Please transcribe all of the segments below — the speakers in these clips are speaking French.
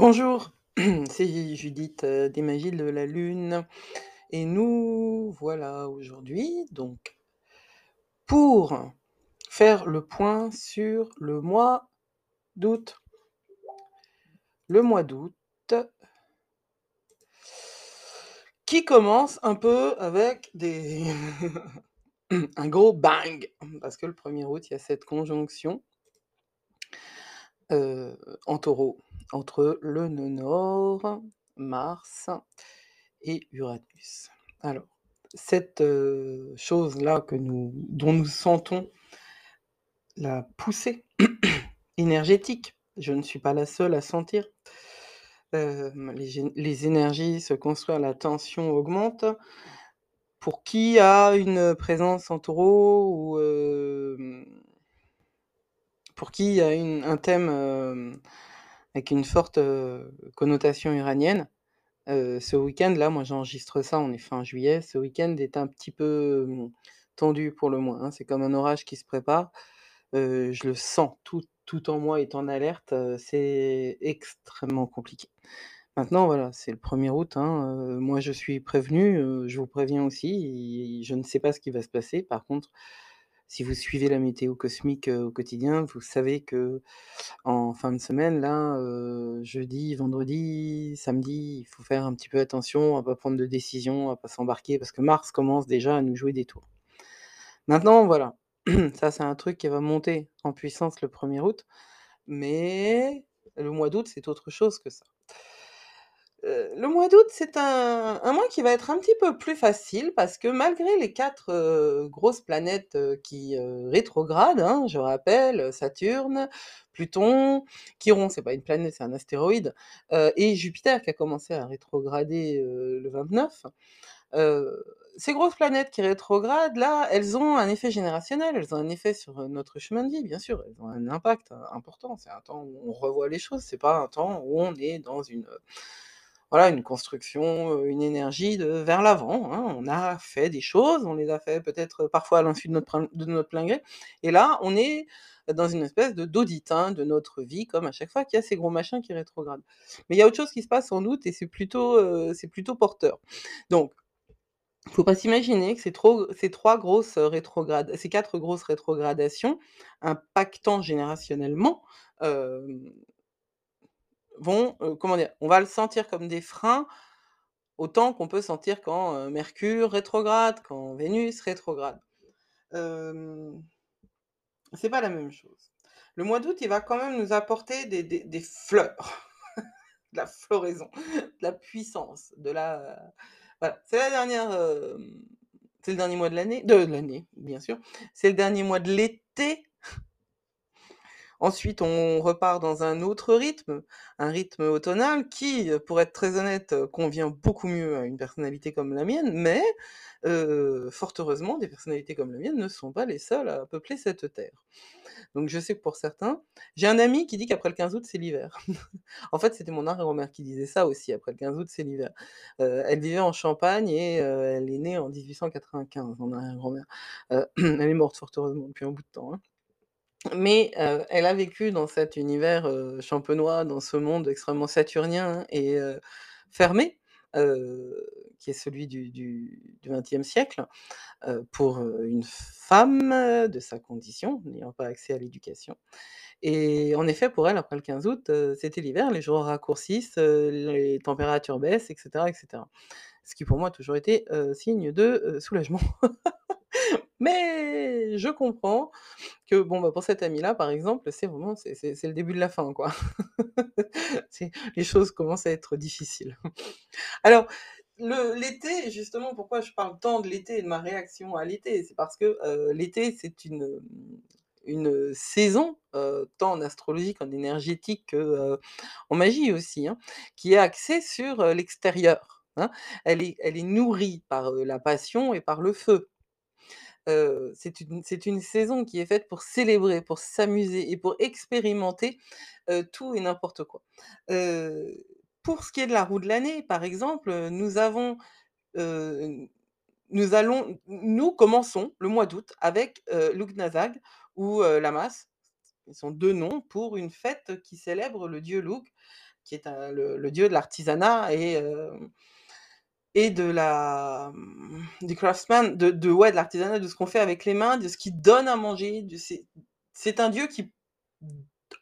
Bonjour, c'est Judith euh, des Magies de la Lune et nous voilà aujourd'hui donc pour faire le point sur le mois d'août. Le mois d'août qui commence un peu avec des un gros bang parce que le 1er août il y a cette conjonction euh, en taureau entre le nœud nord, Mars et Uranus. Alors, cette euh, chose-là nous, dont nous sentons la poussée énergétique, je ne suis pas la seule à sentir. euh, les, énergies se construisent, la tension augmente. Pour qui a une présence en taureau ou pour qui il y a un thème euh, avec une forte euh, connotation iranienne, euh, ce week-end-là, moi j'enregistre ça, on est fin juillet, ce week-end est un petit peu tendu pour le moins. hein, C'est comme un orage qui se prépare. je le sens, tout, tout en moi est en alerte. c'est extrêmement compliqué. Maintenant, voilà, c'est le 1er août. hein, moi, je suis prévenu, je vous préviens aussi. je ne sais pas ce qui va se passer. Par contre, si vous suivez la météo cosmique euh, au quotidien, vous savez que en fin de semaine, là, euh, jeudi, vendredi, samedi, il faut faire un petit peu attention à pas prendre de décision, à pas s'embarquer, parce que Mars commence déjà à nous jouer des tours. Maintenant, voilà, ça c'est un truc qui va monter en puissance le 1er août, mais le mois d'août, c'est autre chose que ça. Le mois d'août, c'est un, mois qui va être un petit peu plus facile parce que malgré les quatre grosses planètes qui rétrogradent, hein, je rappelle, Saturne, Pluton, Chiron, c'est pas une planète, c'est un astéroïde, et Jupiter qui a commencé à rétrograder le 29, euh, ces grosses planètes qui rétrogradent, là, elles ont un effet générationnel, elles ont un effet sur notre chemin de vie, bien sûr, elles ont un impact important. C'est un temps où on revoit les choses, c'est pas un temps où on est dans une, voilà, une construction, euh, une énergie vers l'avant. hein. On a fait des choses, on les a fait peut-être euh, parfois à l'insu de notre, de notre plein gré, et là, on est dans une espèce de d'audit hein, de notre vie, comme à chaque fois qu'il y a ces gros machins qui rétrogradent. Mais il y a autre chose qui se passe en août, et c'est plutôt, euh, plutôt porteur. Donc, faut pas s'imaginer que ces, trop- ces trois grosses rétrogrades, ces quatre grosses rétrogradations, impactant générationnellement, vont, euh, comment dire, on va le sentir comme des freins, autant qu'on peut sentir quand euh, Mercure rétrograde, quand Vénus rétrograde. Euh, c'est pas la même chose. Le mois d'août, il va quand même nous apporter des, des- fleurs, de la floraison, de la puissance, de la. Voilà, c'est la dernière. euh, c'est le dernier mois de l'année, de l'année, bien sûr. C'est le dernier mois de l'été. Ensuite, on repart dans un autre rythme, un rythme automnal qui, pour être très honnête, euh, convient beaucoup mieux à une personnalité comme la mienne, mais euh, fort heureusement, des personnalités comme la mienne ne sont pas les seules à peupler cette terre. Donc je sais que pour certains, j'ai un ami qui dit qu'après le 15 août, c'est l'hiver. En fait, c'était mon arrière-grand-mère qui disait ça aussi, après le 15 août, c'est l'hiver. Euh, elle vivait en Champagne et elle est née en 1895, mon arrière-grand-mère. Elle est morte fort heureusement depuis un bout de temps. hein. Mais elle a vécu dans cet univers, champenois, dans ce monde extrêmement saturnien et fermé, qui est celui du XXe siècle, pour, une femme, de sa condition, n'ayant pas accès à l'éducation. Et en effet, pour elle, après le 15 août, c'était l'hiver, les jours raccourcissent, les températures baissent et cetera et cetera. Ce qui pour moi a toujours été, signe de, soulagement. Mais je comprends que bon, bah, pour cet ami-là, par exemple, c'est vraiment c'est c'est le début de la fin, quoi. Les choses commencent à être difficiles. Alors, l'été, justement, pourquoi je parle tant de l'été et de ma réaction à l'été? C'est parce que, heu, l'été, c'est une, une, saison, heu, tant en astrologie qu'en énergétique que, heu, en magie aussi, hein, qui est axée sur, l'extérieur, hein. Elle est elle est nourrie par, la passion et par le feu. C'est une saison qui est faite pour célébrer, pour s'amuser et pour expérimenter, tout et n'importe quoi. Pour ce qui est de la roue de l'année, par exemple, nous avons, nous allons nous commençons le mois d'août avec, heu, Lughnasadh ou, heu, Lammas. Ils sont 2 noms pour une fête qui célèbre le dieu Lough, qui est le le dieu de l'artisanat et et de la mmh, du craftsman, de de ouais, de l'artisanat, de ce qu'on fait avec les mains, de ce qui donne à manger, c'est un dieu qui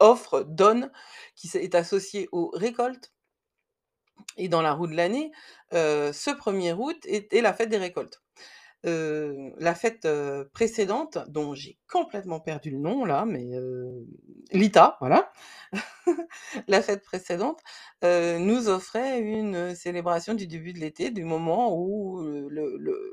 offre, donne, qui est associé aux récoltes et dans la roue de l'année, heu, ce 1er août est la fête des récoltes. Heu, la fête, heu, précédente, dont j'ai complètement perdu le nom là, mais l'ITA, voilà. La fête précédente, nous offrait une, célébration du début de l'été, du moment où,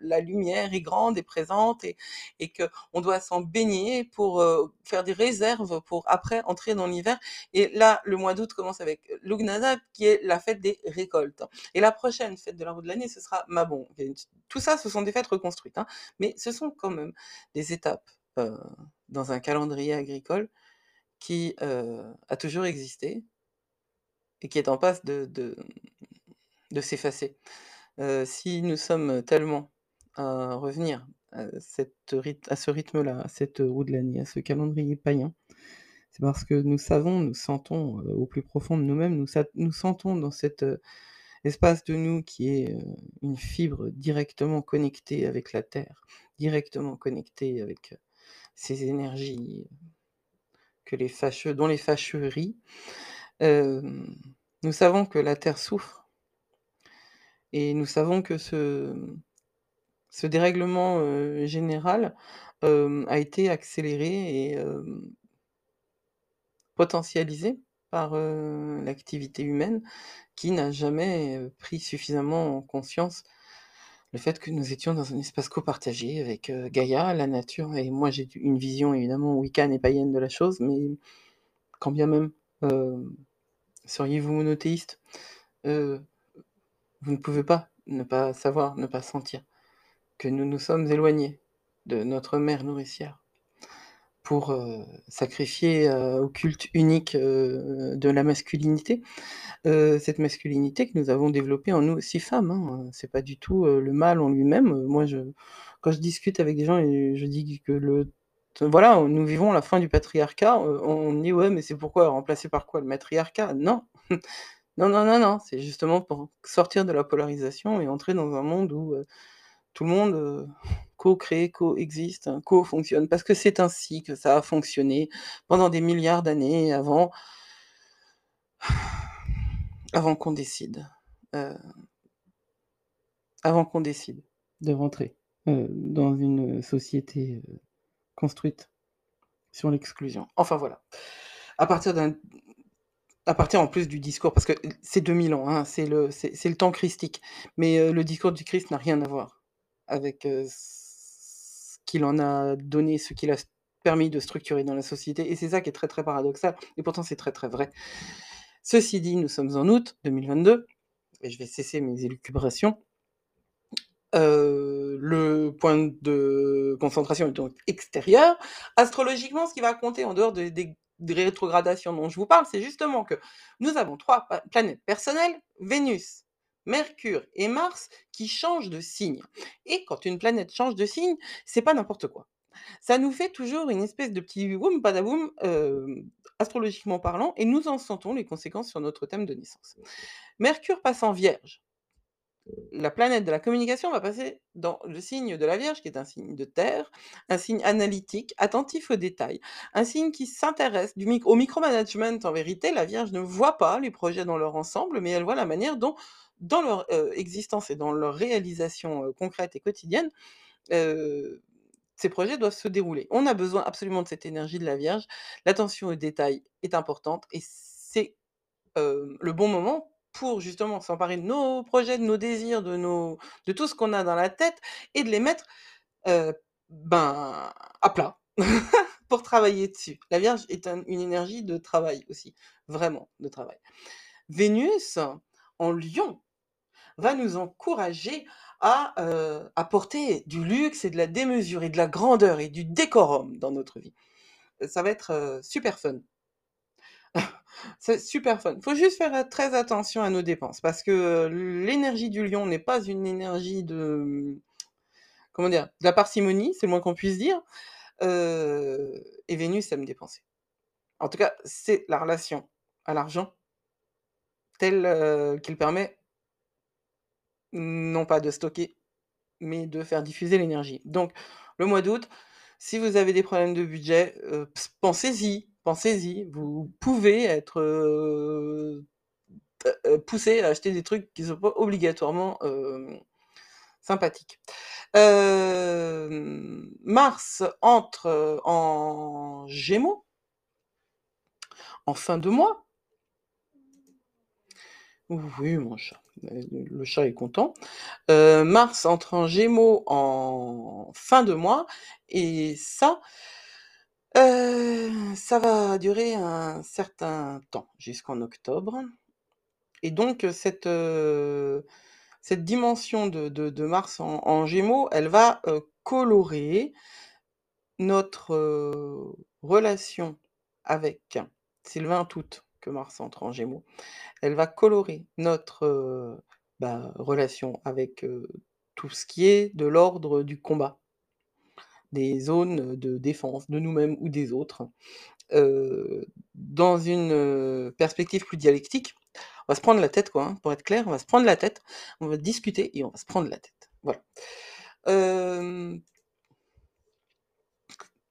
la lumière est grande et présente et et qu'on doit s'en baigner pour, faire des réserves pour après entrer dans l'hiver. Et là, le mois d'août commence avec Lughnasadh qui est la fête des récoltes. Et la prochaine fête de la roue de l'année, ce sera Mabon. Tout ça, ce sont des fêtes reconstruites, hein, mais ce sont quand même des étapes, dans un calendrier agricole qui, a toujours existé et qui est en passe de de s'effacer. Si nous sommes tellement à revenir à ce rythme-là, à cette roue de l'année, à ce calendrier païen, c'est parce que nous savons, nous sentons, au plus profond de nous-mêmes, nous nous sentons dans cet, espace de nous qui est, une fibre directement connectée avec la terre, directement connectée avec, ces énergies les fâcheux dont les fâcheux. Hem, nous savons que la terre souffre et nous savons que ce dérèglement, heu, général, hem, a été accéléré et potentialisé par, l'activité humaine qui n'a jamais, pris suffisamment en conscience le fait que nous étions dans un espace copartagé avec, Gaïa, la nature et moi j'ai une vision évidemment wiccan et païenne de la chose, mais quand bien même, seriez-vous monothéiste, vous ne pouvez pas ne pas savoir, ne pas sentir que nous nous sommes éloignés de notre mère nourricière pour, heu, sacrifier, heu, au culte unique, heu, de la masculinité. Cette masculinité que nous avons développée en nous aussi femmes, hein, c'est pas du tout, le mâle en lui-même. Moi quand je discute avec des gens je dis que le voilà, nous vivons la fin du patriarcat, on me dit: «Ouais, mais c'est pourquoi? Remplacé par quoi? Le matriarcat?» non! Non, non, non, non, c'est justement pour sortir de la polarisation et entrer dans un monde où, tout le monde, heu, co-crée, coexiste, co-fonctionne parce que c'est ainsi que ça a fonctionné pendant des milliards d'années avant avant qu'on décide, heu avant qu'on décide de rentrer, heu, dans une société, heu, construite sur l'exclusion. Enfin voilà. À partir à partir en plus du discours parce que c'est 2000 ans, hein, c'est le le temps christique, mais le discours du Christ n'a rien à voir avec, qu'il en a donné, ce qu'il a permis de structurer dans la société et c'est ça qui est très, très paradoxal et pourtant c'est très, très vrai. Ceci dit, nous sommes en août 2022 et je vais cesser mes élucubrations. Heu, le point de concentration est donc extérieur. Astrologiquement, ce qui va compter en dehors de des rétrogradations dont je vous parle, c'est justement que nous avons 3 pa planètes personnelles, Vénus, Mercure et Mars, qui changent de signe et quand une planète change de signe, c'est pas n'importe quoi. Ça nous fait toujours une espèce de petit woum badaboum, hem, astrologiquement parlant et nous en sentons les conséquences sur notre thème de naissance. Mercure passe en Vierge. La planète de la communication va passer dans le signe de la Vierge, qui est un signe de terre, un signe analytique, attentif aux détails, un signe qui s'intéresse au micromanagement en vérité, la Vierge ne voit pas les projets dans leur ensemble, mais elle voit la manière dont, dans leur, heu, existence et dans leur réalisation, heu, concrète et quotidienne, heu, ces projets doivent se dérouler. On a besoin absolument de cette énergie de la Vierge. L'attention aux détails est importante et c'est, le bon moment pour justement s'emparer de nos projets, de nos désirs, de tout ce qu'on a dans la tête et de les mettre, ben, à plat pour travailler dessus. La Vierge est un une énergie de travail aussi, vraiment de travail. Vénus en Lion va nous encourager à, apporter du luxe et de la démesure et de la grandeur et du décorum dans notre vie. Ça va être, super fun. C'est super fun. Faut juste faire, heu, très attention à nos dépenses parce que, heu, l'énergie du Lion n'est pas une énergie de, mmh, comment dire? De la parcimonie, c'est le moins qu'on puisse dire, heu et Vénus aime dépenser. En tout cas, c'est la relation à l'argent tel, heu, qu'il permet non pas de stocker, mais de faire diffuser l'énergie. Donc le mois d'août, si vous avez des problèmes de budget, pensez-y, pensez-y. Vous pouvez être, poussé à acheter des trucs qui sont pas obligatoirement, sympathiques. Mars entre, en Gémeaux en fin de mois. Oui, mon chat, le chat est content. Mars entre en Gémeaux en fin de mois et ça heu, ça va durer un certain temps, jusqu'en octobre et donc cette, heu, cette dimension de Mars en Gémeaux, elle va, colorer notre, relation avec c'est le 20 août que Mars entre en Gémeaux. Elle va colorer notre, bah, relation avec, tout ce qui est de l'ordre du combat des zones de défense de nous-mêmes ou des autres, dans une, perspective plus dialectique. On va se prendre la tête quoi, hein, pour être clair, on va se prendre la tête, on va discuter et on va se prendre la tête. Voilà.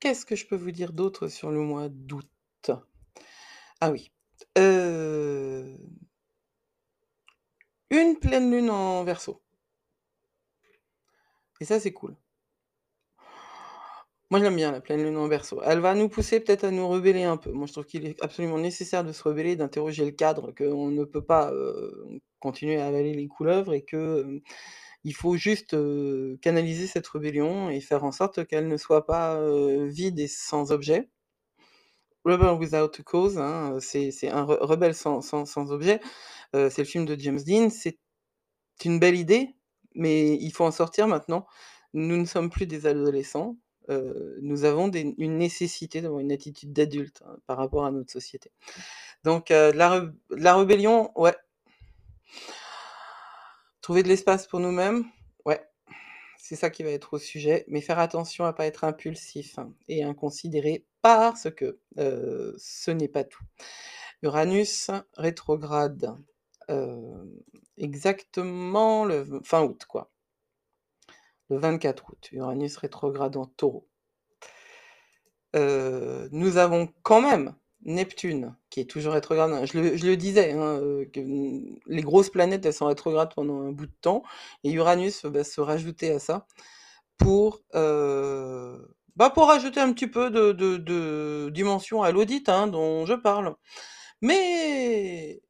Qu'est-ce que je peux vous dire d'autre sur le mois d'août? Ah oui, une pleine lune en Verseau. Et ça, c'est cool. Moi, j'aime bien la pleine lune en Verseau. Elle va nous pousser peut-être à nous rebeller un peu. Moi, je trouve qu'il est absolument nécessaire de se rebeller, d'interroger le cadre, qu'on ne peut pas, heu, continuer à avaler les couleuvres et que, hem, il faut juste, heu, canaliser cette rébellion et faire en sorte qu'elle ne soit pas, vide et sans objet. Rebel Without a Cause, hein, c'est un re rebelle sans objet, c'est le film de James Dean. C'est une belle idée, mais il faut en sortir maintenant. Nous ne sommes plus des adolescents, nous avons une nécessité d'avoir une attitude d'adulte, hein, par rapport à notre société. Donc heu, la la rébellion, ouais. Trouver de l'espace pour nous-mêmes, ouais, c'est ça qui va être au sujet, mais faire attention à pas être impulsif et inconsidéré parce que, ce n'est pas tout. Uranus rétrograde, exactement fin août, quoi. Le 24 août, Uranus rétrograde en Taureau. Heu, nous avons quand même Neptune qui est toujours rétrograde, je le disais, hein, mmh, les grosses planètes, elles sont rétrogrades pendant un bout de temps et Uranus va se rajouter à ça pour, heu, bah, pour rajouter un petit peu de dimension à l'audit, hein, dont je parle. Mais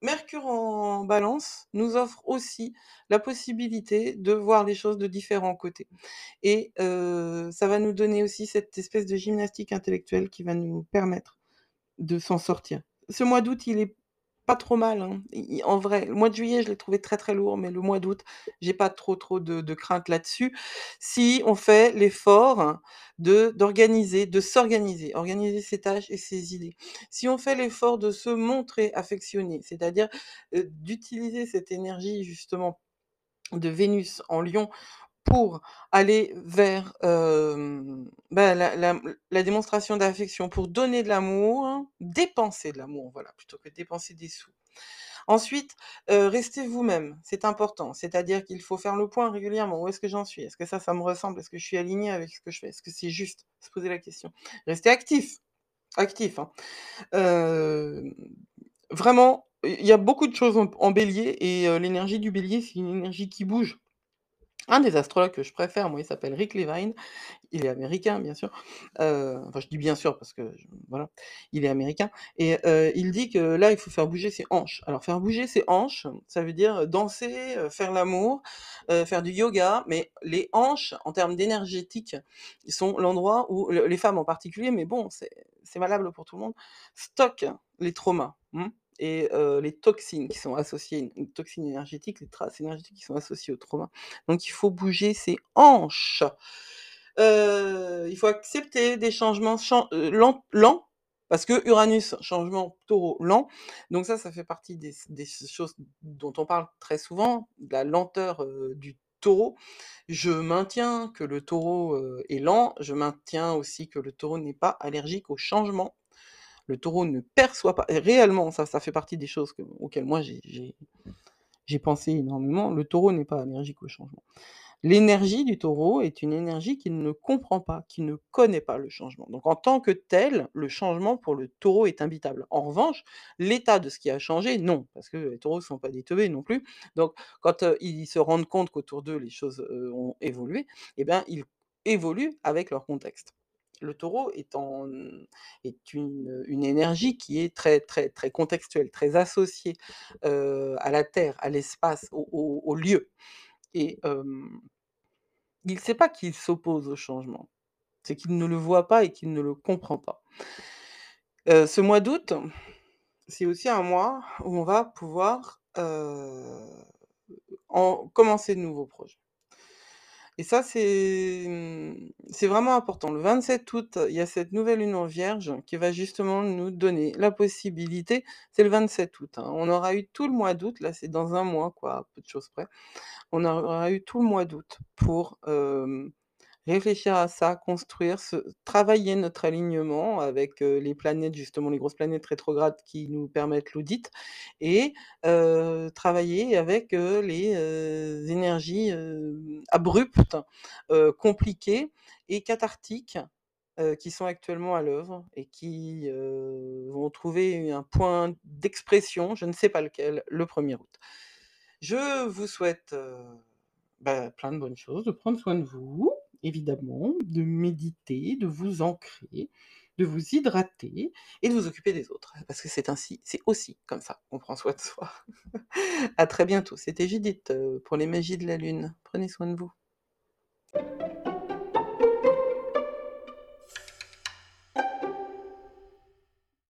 Mercure en Balance nous offre aussi la possibilité de voir les choses de différents côtés et ça va nous donner aussi cette espèce de gymnastique intellectuelle qui va nous permettre de s'en sortir. Ce mois d'août, il est pas trop mal, hein, en vrai. Le mois de juillet, je l'ai trouvé très, très lourd, mais le mois d'août, j'ai pas trop, trop de de craintes là-dessus. Si on fait l'effort de d'organiser, de s'organiser, organiser ses tâches et ses idées. Si on fait l'effort de se montrer affectionné, c'est-à-dire, heu, d'utiliser cette énergie justement de Vénus en Lion pour aller vers, bah, la démonstration d'affection, pour donner de l'amour, dépenser de l'amour, voilà, plutôt que dépenser des sous. Ensuite, restez vous-même, c'est important, c'est-à-dire qu'il faut faire le point régulièrement. Où est-ce que j'en suis? Est-ce que ça, ça me ressemble? Est-ce que je suis aligné avec ce que je fais? Est-ce que c'est juste? Se poser la question. Restez actif, actif, hein. Vraiment, il y a beaucoup de choses en Bélier et l'énergie du Bélier, c'est une énergie qui bouge. Un des astrologues que je préfère, moi, il s'appelle Rick Levine, il est américain, bien sûr, heu, enfin, je dis bien sûr parce que voilà, il est américain. Et heu, il dit que là, il faut faire bouger ses hanches. Alors faire bouger ses hanches, ça veut dire danser, heu, faire l'amour, heu, faire du yoga, mais les hanches, en termes d'énergétique, sont l'endroit où le les femmes en particulier, mais bon, c'est valable pour tout le monde, stockent les traumas, mmh et les toxines qui sont associées, une une toxine énergétique, les traces énergétiques qui sont associées au trauma. Donc il faut bouger ses hanches. Il faut accepter des changements lents parce que Uranus, changement Taureau lent, donc ça, ça fait partie des choses dont on parle très souvent, la lenteur, du Taureau. Je maintiens que le Taureau, est lent, je maintiens aussi que le Taureau n'est pas allergique au changement. Le taureau ne perçoit pas réellement, ça fait partie des choses que auxquelles moi j'ai pensé énormément, le taureau n'est pas allergique au changement. L'énergie du taureau est une énergie qu'il ne comprend pas, qui ne connaît pas le changement. Donc en tant que tel, le changement pour le taureau est imbitable. En revanche, l'état de ce qui a changé, non, parce que les taureaux ne sont pas des teubés non plus. Donc quand, heu, ils se rendent compte qu'autour d'eux les choses, heu, ont évolué, et ben, ils évoluent avec leur contexte. Le taureau est une, énergie qui est très, très, très contextuelle, très associée, à la terre, à l'espace, au lieu et il sait pas qu'il s'oppose au changement. C'est qu'il ne le voit pas et qu'il ne le comprend pas. Ce mois d'août, c'est aussi un mois où on va pouvoir, commencer de nouveaux projets. Et ça, c'est, mmh, c'est vraiment important. Le 27 août, il y a cette nouvelle lune en Vierge qui va justement nous donner la possibilité c'est le 27 août, hein, on aura eu tout le mois d'août, là, c'est dans un mois, quoi, peu de choses près. On aura eu tout le mois d'août pour, hem, réfléchir à ça, construire travailler notre alignement avec, les planètes, justement, les grosses planètes rétrogrades qui nous permettent l'audit et travailler avec, les, énergies, abruptes, compliquées et cathartiques, qui sont actuellement à l'œuvre et qui, vont trouver un point d'expression, je ne sais pas lequel, le 1er août. Je vous souhaite, bah, plein de bonnes choses, de prendre soin de vous, évidemment, de méditer, de vous ancrer, de vous hydrater et de vous occuper des autres. Parce que c'est ainsi c'est aussi comme ça qu'on prend soin de soi. À très bientôt, c'était Judith, heu, pour les magies de la lune. Prenez soin de vous.